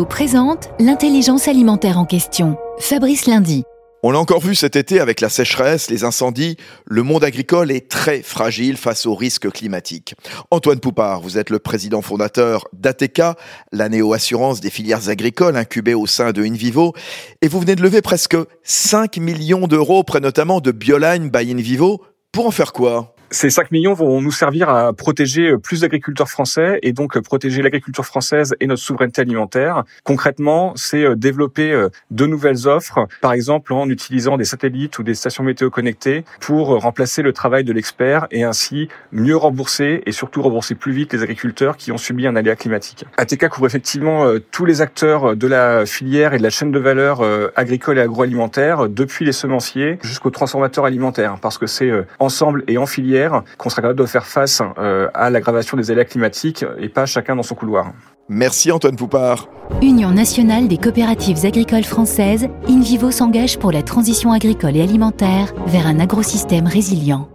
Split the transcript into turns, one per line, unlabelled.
Présente l'intelligence alimentaire en question. Fabrice Lundi.
On l'a encore vu cet été avec la sécheresse, les incendies, le monde agricole est très fragile face aux risques climatiques. Antoine Poupard, vous êtes le président fondateur d'ATK, la néo-assurance des filières agricoles incubée au sein de InVivo, et vous venez de lever presque 5 millions d'euros près notamment de Bioline by InVivo. Pour en faire quoi?
Ces 5 millions vont nous servir à protéger euh, plus d'agriculteurs français et donc euh, protéger l'agriculture française et notre souveraineté alimentaire. Concrètement, c'est euh, développer de nouvelles offres, par exemple en utilisant des satellites ou des stations météo connectées pour remplacer le travail de l'expert et ainsi mieux rembourser et surtout rembourser plus vite les agriculteurs qui ont subi un aléa climatique. ATK couvre effectivement tous les acteurs de la filière et de la chaîne de valeur agricole et agroalimentaire, depuis les semenciers jusqu'aux transformateurs alimentaires, parce que c'est ensemble et en filière qu'on sera capable de faire face euh, à l'aggravation des aléas climatiques et pas chacun dans son couloir.
Merci Antoine Poupard.
Union nationale des coopératives agricoles françaises, InVivo s'engage pour la transition agricole et alimentaire vers un agrosystème résilient.